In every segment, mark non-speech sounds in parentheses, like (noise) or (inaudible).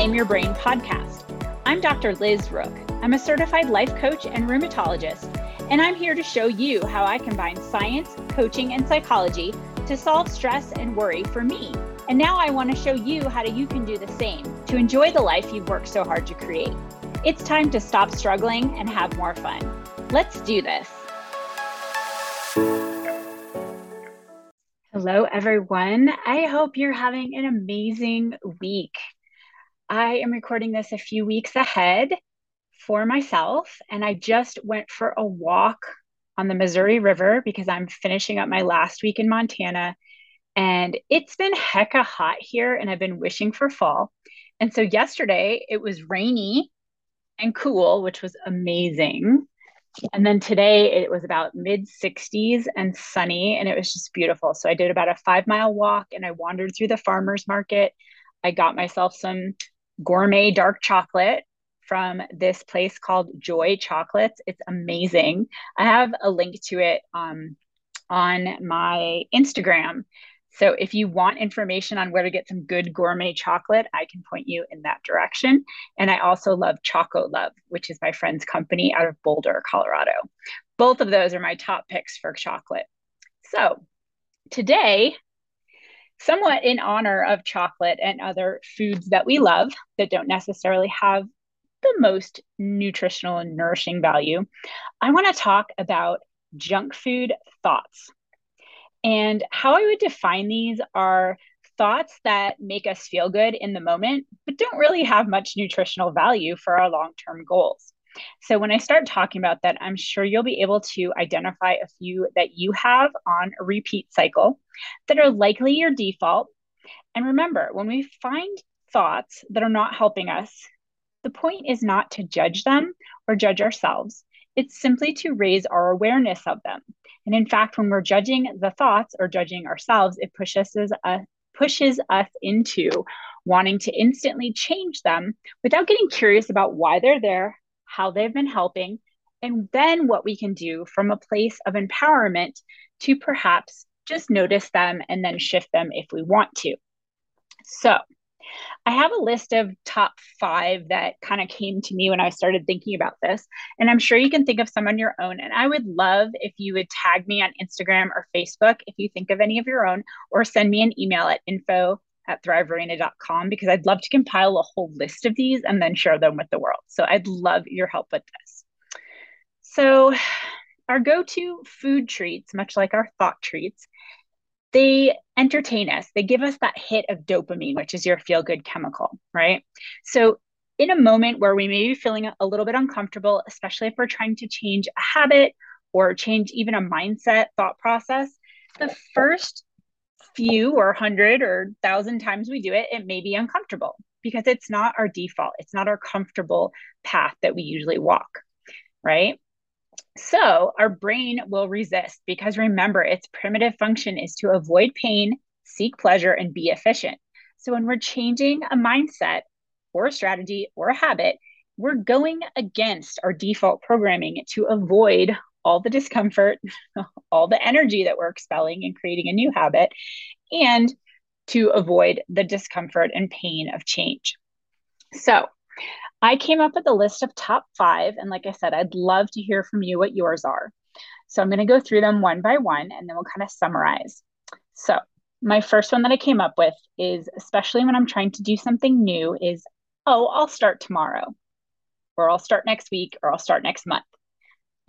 Reclaim Your Brain podcast. I'm Dr. Liz Rook. I'm a certified life coach and rheumatologist, and I'm here to show you how I combine science, coaching, and psychology to solve stress and worry for me. And now I want to show you how you can do the same to enjoy the life you've worked so hard to create. It's time to stop struggling and have more fun. Let's do this. Hello, everyone. I hope you're having an amazing week. I am recording this a few weeks ahead for myself, and I just went for a walk on the Missouri River because I'm finishing up my last week in Montana. And it's been hecka hot here, and I've been wishing for fall. And so yesterday it was rainy and cool, which was amazing. And then today it was about mid 60s and sunny, and it was just beautiful. So I did about a five mile walk and I wandered through the farmer's market. I got myself some gourmet dark chocolate from this place called Joy Chocolates. It's amazing. I have a link to it um, on my Instagram. So if you want information on where to get some good gourmet chocolate, I can point you in that direction. And I also love Chocolove, which is my friend's company out of Boulder, Colorado. Both of those are my top picks for chocolate. So today, somewhat in honor of chocolate and other foods that we love that don't necessarily have the most nutritional and nourishing value, I want to talk about junk food thoughts. And how I would define these are thoughts that make us feel good in the moment, but don't really have much nutritional value for our long term goals. So, when I start talking about that, I'm sure you'll be able to identify a few that you have on a repeat cycle that are likely your default. And remember, when we find thoughts that are not helping us, the point is not to judge them or judge ourselves. It's simply to raise our awareness of them. And in fact, when we're judging the thoughts or judging ourselves, it pushes us, uh, pushes us into wanting to instantly change them without getting curious about why they're there, how they've been helping, and then what we can do from a place of empowerment to perhaps just notice them and then shift them if we want to. So, I have a list of top five that kind of came to me when I started thinking about this. And I'm sure you can think of some on your own. And I would love if you would tag me on Instagram or Facebook if you think of any of your own, or send me an email at info at thrivearena.com because I'd love to compile a whole list of these and then share them with the world. So I'd love your help with this. So, our go to food treats, much like our thought treats, they entertain us. They give us that hit of dopamine, which is your feel good chemical, right? So, in a moment where we may be feeling a little bit uncomfortable, especially if we're trying to change a habit or change even a mindset thought process, the first few or hundred or thousand times we do it, it may be uncomfortable because it's not our default. It's not our comfortable path that we usually walk, right? So our brain will resist because remember, its primitive function is to avoid pain, seek pleasure, and be efficient. So when we're changing a mindset or a strategy or a habit, we're going against our default programming to avoid all the discomfort, (laughs) all the energy that we're expelling and creating a new habit, and to avoid the discomfort and pain of change. So, I came up with a list of top five. And like I said, I'd love to hear from you what yours are. So I'm going to go through them one by one and then we'll kind of summarize. So, my first one that I came up with is especially when I'm trying to do something new is, oh, I'll start tomorrow, or I'll start next week, or I'll start next month.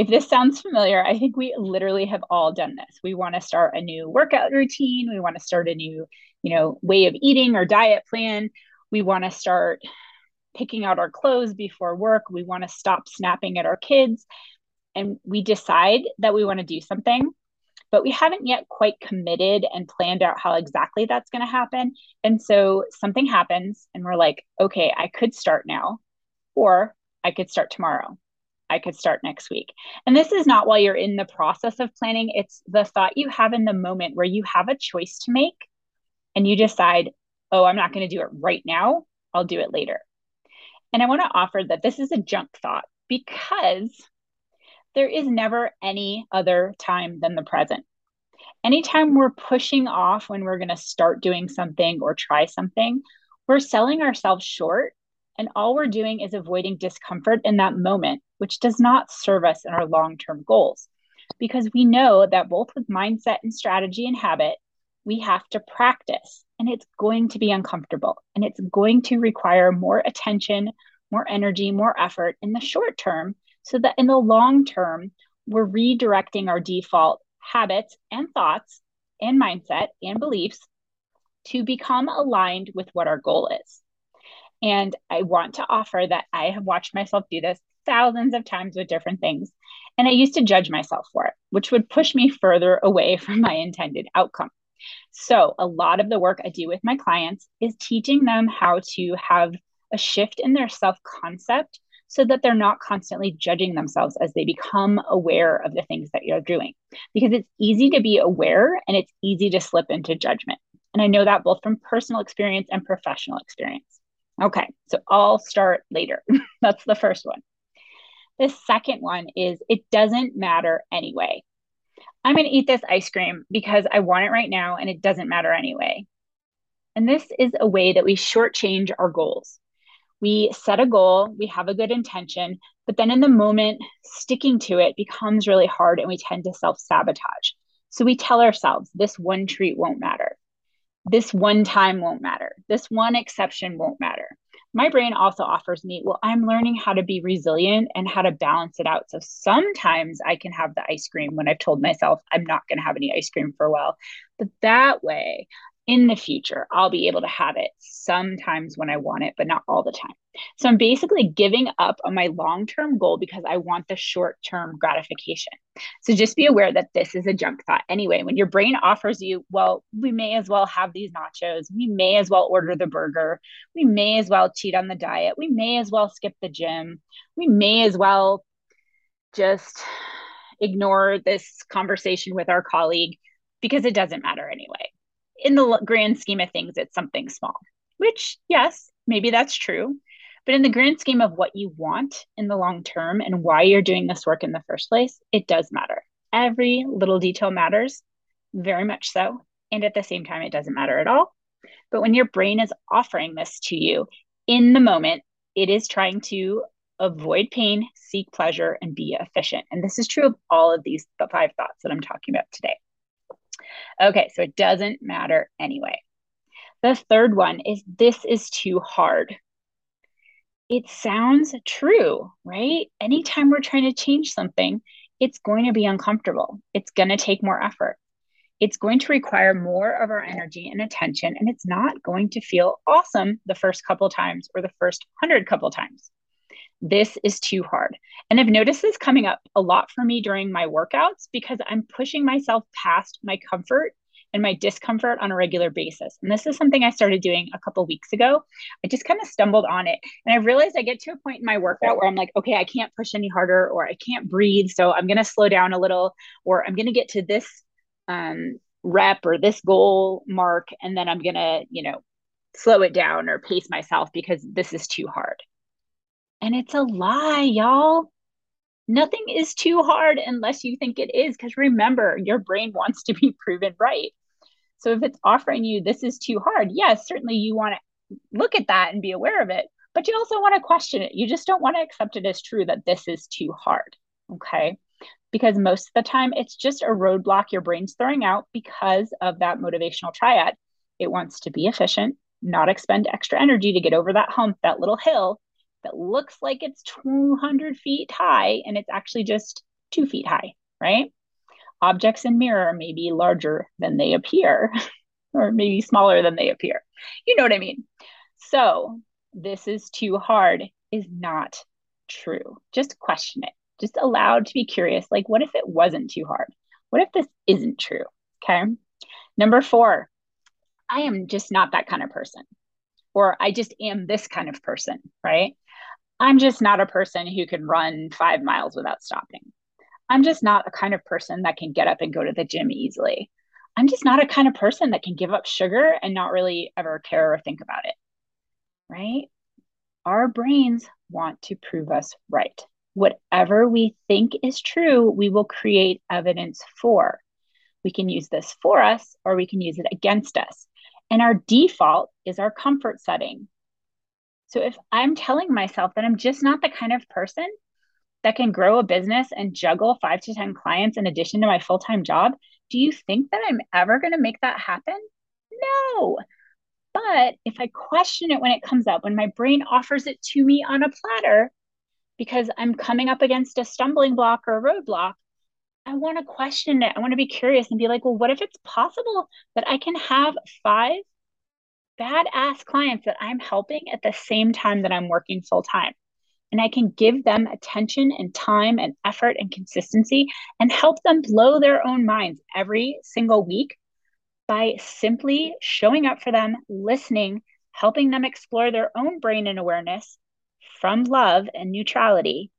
If this sounds familiar, I think we literally have all done this. We want to start a new workout routine, we want to start a new, you know, way of eating or diet plan. We want to start picking out our clothes before work. We want to stop snapping at our kids. And we decide that we want to do something, but we haven't yet quite committed and planned out how exactly that's going to happen. And so something happens, and we're like, okay, I could start now, or I could start tomorrow. I could start next week. And this is not while you're in the process of planning, it's the thought you have in the moment where you have a choice to make and you decide, oh, I'm not going to do it right now. I'll do it later. And I want to offer that this is a junk thought because there is never any other time than the present. Anytime we're pushing off when we're going to start doing something or try something, we're selling ourselves short And all we're doing is avoiding discomfort in that moment, which does not serve us in our long term goals. Because we know that both with mindset and strategy and habit, we have to practice and it's going to be uncomfortable and it's going to require more attention, more energy, more effort in the short term, so that in the long term, we're redirecting our default habits and thoughts and mindset and beliefs to become aligned with what our goal is. And I want to offer that I have watched myself do this thousands of times with different things. And I used to judge myself for it, which would push me further away (laughs) from my intended outcome. So, a lot of the work I do with my clients is teaching them how to have a shift in their self concept so that they're not constantly judging themselves as they become aware of the things that you're doing. Because it's easy to be aware and it's easy to slip into judgment. And I know that both from personal experience and professional experience. Okay, so I'll start later. (laughs) That's the first one. The second one is it doesn't matter anyway. I'm going to eat this ice cream because I want it right now and it doesn't matter anyway. And this is a way that we shortchange our goals. We set a goal, we have a good intention, but then in the moment, sticking to it becomes really hard and we tend to self sabotage. So we tell ourselves this one treat won't matter. This one time won't matter. This one exception won't matter my brain also offers me, well, I'm learning how to be resilient and how to balance it out. So sometimes I can have the ice cream when I've told myself I'm not going to have any ice cream for a while. But that way, in the future, I'll be able to have it sometimes when I want it, but not all the time. So I'm basically giving up on my long term goal because I want the short term gratification. So just be aware that this is a junk thought anyway. When your brain offers you, well, we may as well have these nachos, we may as well order the burger, we may as well cheat on the diet, we may as well skip the gym, we may as well just ignore this conversation with our colleague because it doesn't matter anyway in the grand scheme of things, it's something small, which, yes, maybe that's true. But in the grand scheme of what you want in the long term and why you're doing this work in the first place, it does matter. Every little detail matters, very much so. And at the same time, it doesn't matter at all. But when your brain is offering this to you in the moment, it is trying to avoid pain, seek pleasure, and be efficient. And this is true of all of these the five thoughts that I'm talking about today. Okay, so it doesn't matter anyway. The third one is this is too hard. It sounds true, right? Anytime we're trying to change something, it's going to be uncomfortable. It's going to take more effort. It's going to require more of our energy and attention, and it's not going to feel awesome the first couple times or the first hundred couple times this is too hard. And I've noticed this coming up a lot for me during my workouts because I'm pushing myself past my comfort and my discomfort on a regular basis. And this is something I started doing a couple weeks ago. I just kind of stumbled on it. And I realized I get to a point in my workout where I'm like, okay, I can't push any harder or I can't breathe. So I'm going to slow down a little or I'm going to get to this um, rep or this goal mark. And then I'm going to, you know, slow it down or pace myself because this is too hard. And it's a lie, y'all. Nothing is too hard unless you think it is. Because remember, your brain wants to be (laughs) proven right. So if it's offering you this is too hard, yes, certainly you want to look at that and be aware of it. But you also want to question it. You just don't want to accept it as true that this is too hard. Okay. Because most of the time, it's just a roadblock your brain's throwing out because of that motivational triad. It wants to be efficient, not expend extra energy to get over that hump, that little hill, that looks like it's 200 feet high and it's actually just two feet high, right? Objects in mirror may be larger than they appear, (laughs) or maybe smaller than they appear. You know what I mean? So, this is too hard is not true. Just question it. Just allowed to be curious. Like, what if it wasn't too hard? What if this isn't true? Okay. Number four, I am just not that kind of person, or I just am this kind of person, right? I'm just not a person who can run five miles without stopping. I'm just not a kind of person that can get up and go to the gym easily. I'm just not a kind of person that can give up sugar and not really ever care or think about it. Right? Our brains want to prove us right. Whatever we think is true, we will create evidence for. We can use this for us or we can use it against us. And our default is our comfort setting. So if I'm telling myself that I'm just not the kind of person that can grow a business and juggle five to 10 clients in addition to my full time job, do you think that I'm ever going to make that happen? No. But if I question it when it comes up, when my brain offers it to me on a platter, because I'm coming up against a stumbling block or a roadblock, I want to question it. I want to be curious and be like, well, what if it's possible that I can have five badass clients that I'm helping at the same time that I'm working full time? And I can give them attention and time and effort and consistency and help them blow their own minds every single week by simply showing up for them, listening, helping them explore their own brain and awareness from love and neutrality.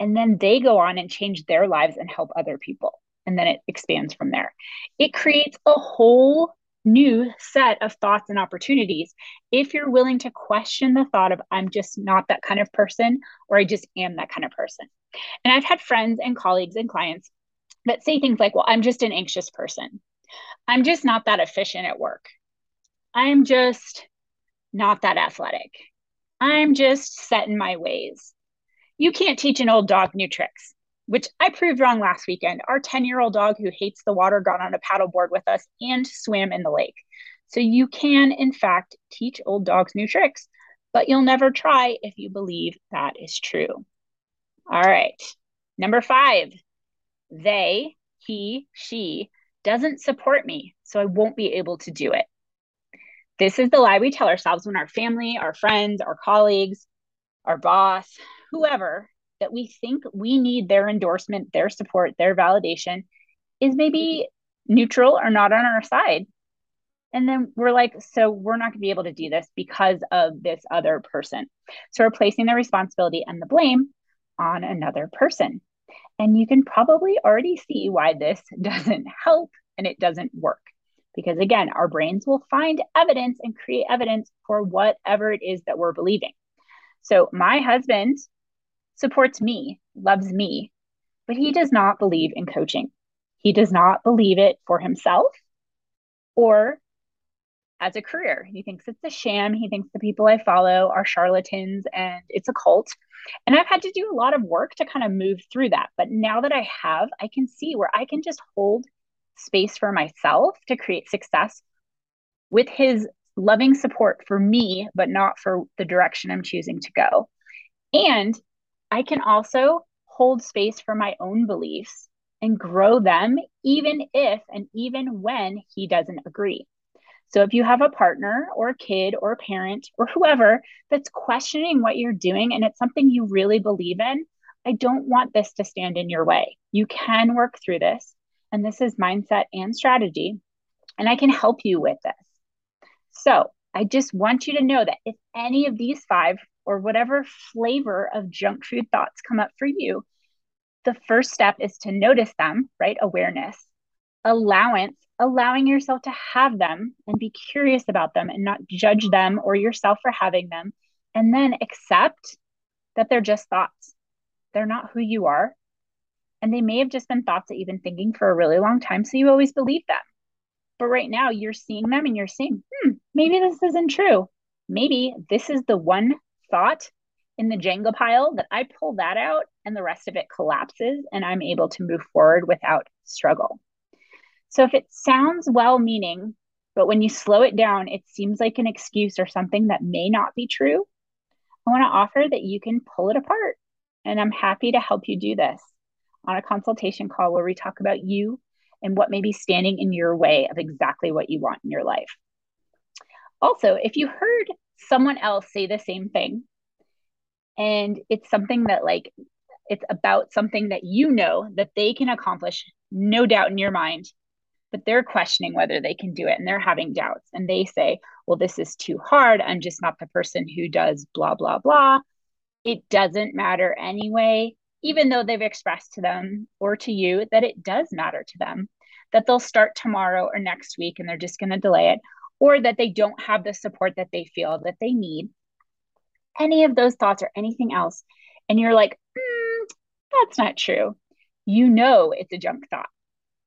And then they go on and change their lives and help other people. And then it expands from there. It creates a whole new set of thoughts and opportunities. If you're willing to question the thought of i'm just not that kind of person or i just am that kind of person. And i've had friends and colleagues and clients that say things like well i'm just an anxious person. I'm just not that efficient at work. I'm just not that athletic. I'm just set in my ways. You can't teach an old dog new tricks which I proved wrong last weekend. Our 10 year old dog who hates the water got on a paddleboard with us and swam in the lake. So you can, in fact, teach old dogs new tricks, but you'll never try if you believe that is true. All right. Number five, they, he, she doesn't support me, so I won't be able to do it. This is the lie we tell ourselves when our family, our friends, our colleagues, our boss, whoever that we think we need their endorsement, their support, their validation is maybe neutral or not on our side. And then we're like, so we're not going to be able to do this because of this other person. So we're placing the responsibility and the blame on another person. And you can probably already see why this (laughs) doesn't help and it doesn't work. Because again, our brains will find evidence and create evidence for whatever it is that we're believing. So my husband supports me, loves me, but he does not believe in coaching. He does not believe it for himself or as a career. He thinks it's a sham. He thinks the people I follow are charlatans and it's a cult. And I've had to do a lot of work to kind of move through that. But now that I have, I can see where I can just hold space for myself to create success with his loving support for me, but not for the direction I'm choosing to go. And I can also hold space for my own beliefs and grow them, even if and even when he doesn't agree. So if you have a partner or a kid or a parent or whoever that's questioning what you're doing and it's something you really believe in, I don't want this to stand in your way. You can work through this. And this is mindset and strategy. And I can help you with this. So I just want you to know that if any of these five or whatever flavor of junk food thoughts come up for you, the first step is to notice them, right? Awareness, allowance, allowing yourself to have them and be curious about them and not judge them or yourself for having them. And then accept that they're just thoughts. They're not who you are. And they may have just been thoughts that you've been thinking for a really long time. So you always believe them. But right now you're seeing them and you're saying, hmm, maybe this isn't true. Maybe this is the one thought in the Jenga pile that I pull that out and the rest of it collapses and I'm able to move forward without struggle. So if it sounds well meaning, but when you slow it down, it seems like an excuse or something that may not be true, I want to offer that you can pull it apart. And I'm happy to help you do this on a consultation call where we talk about you and what may be standing in your way of exactly what you want in your life. Also, if you heard someone else say the same thing. And it's something that like it's about something that you know that they can accomplish no doubt in your mind but they're questioning whether they can do it and they're having doubts. And they say well this is too hard. I'm just not the person who does blah blah blah. It doesn't matter anyway even though they've expressed to them or to you that it does matter to them that they'll start tomorrow or next week and they're just going to delay it or that they don't have the support that they feel that they need. Any of those thoughts or anything else, and you're like, mm, that's not true. You know it's a junk thought.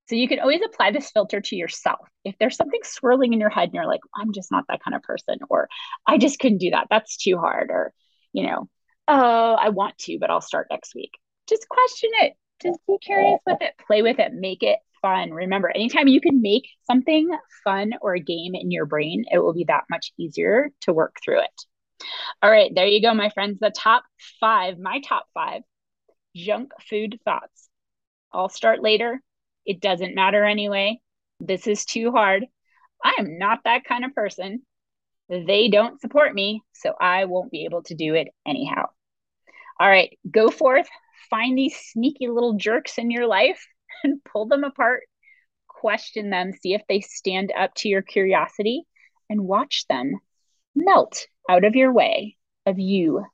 So you can always apply this filter to yourself. If there's something swirling in your head and you're like, I'm just not that kind of person, or I just couldn't do that. That's too hard. Or, you know, oh, I want to, but I'll start next week. Just question it. Just be curious with it, play with it, make it fun. Remember, anytime you can make something fun or a game in your brain, it will be that much easier to work through it. All right, there you go, my friends. The top five, my top five junk food thoughts. I'll start later. It doesn't matter anyway. This is too hard. I am not that kind of person. They don't support me, so I won't be able to do it anyhow. All right, go forth, find these sneaky little jerks in your life (laughs) and pull them apart, question them, see if they stand up to your curiosity, and watch them melt out of your way of you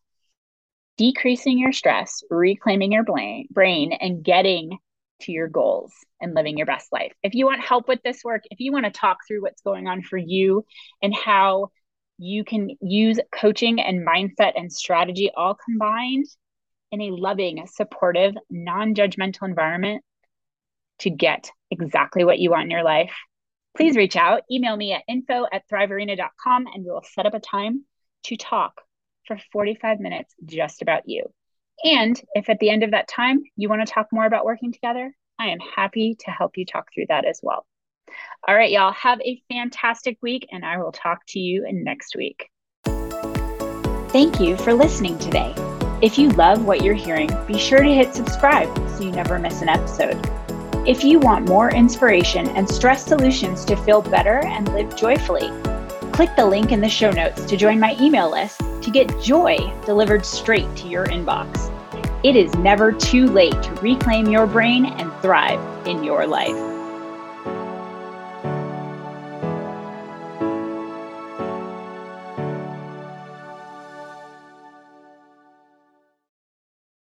decreasing your stress, reclaiming your brain, and getting to your goals and living your best life. If you want help with this work, if you want to talk through what's going on for you and how you can use coaching and mindset and strategy all combined in a loving, supportive, non judgmental environment to get exactly what you want in your life, please reach out. Email me at info at thrivearena.com and we'll set up a time to talk for 45 minutes just about you. And if at the end of that time you want to talk more about working together, I am happy to help you talk through that as well. All right, y'all, have a fantastic week, and I will talk to you next week. Thank you for listening today. If you love what you're hearing, be sure to hit subscribe so you never miss an episode. If you want more inspiration and stress solutions to feel better and live joyfully, click the link in the show notes to join my email list to get joy delivered straight to your inbox. It is never too late to reclaim your brain and thrive in your life.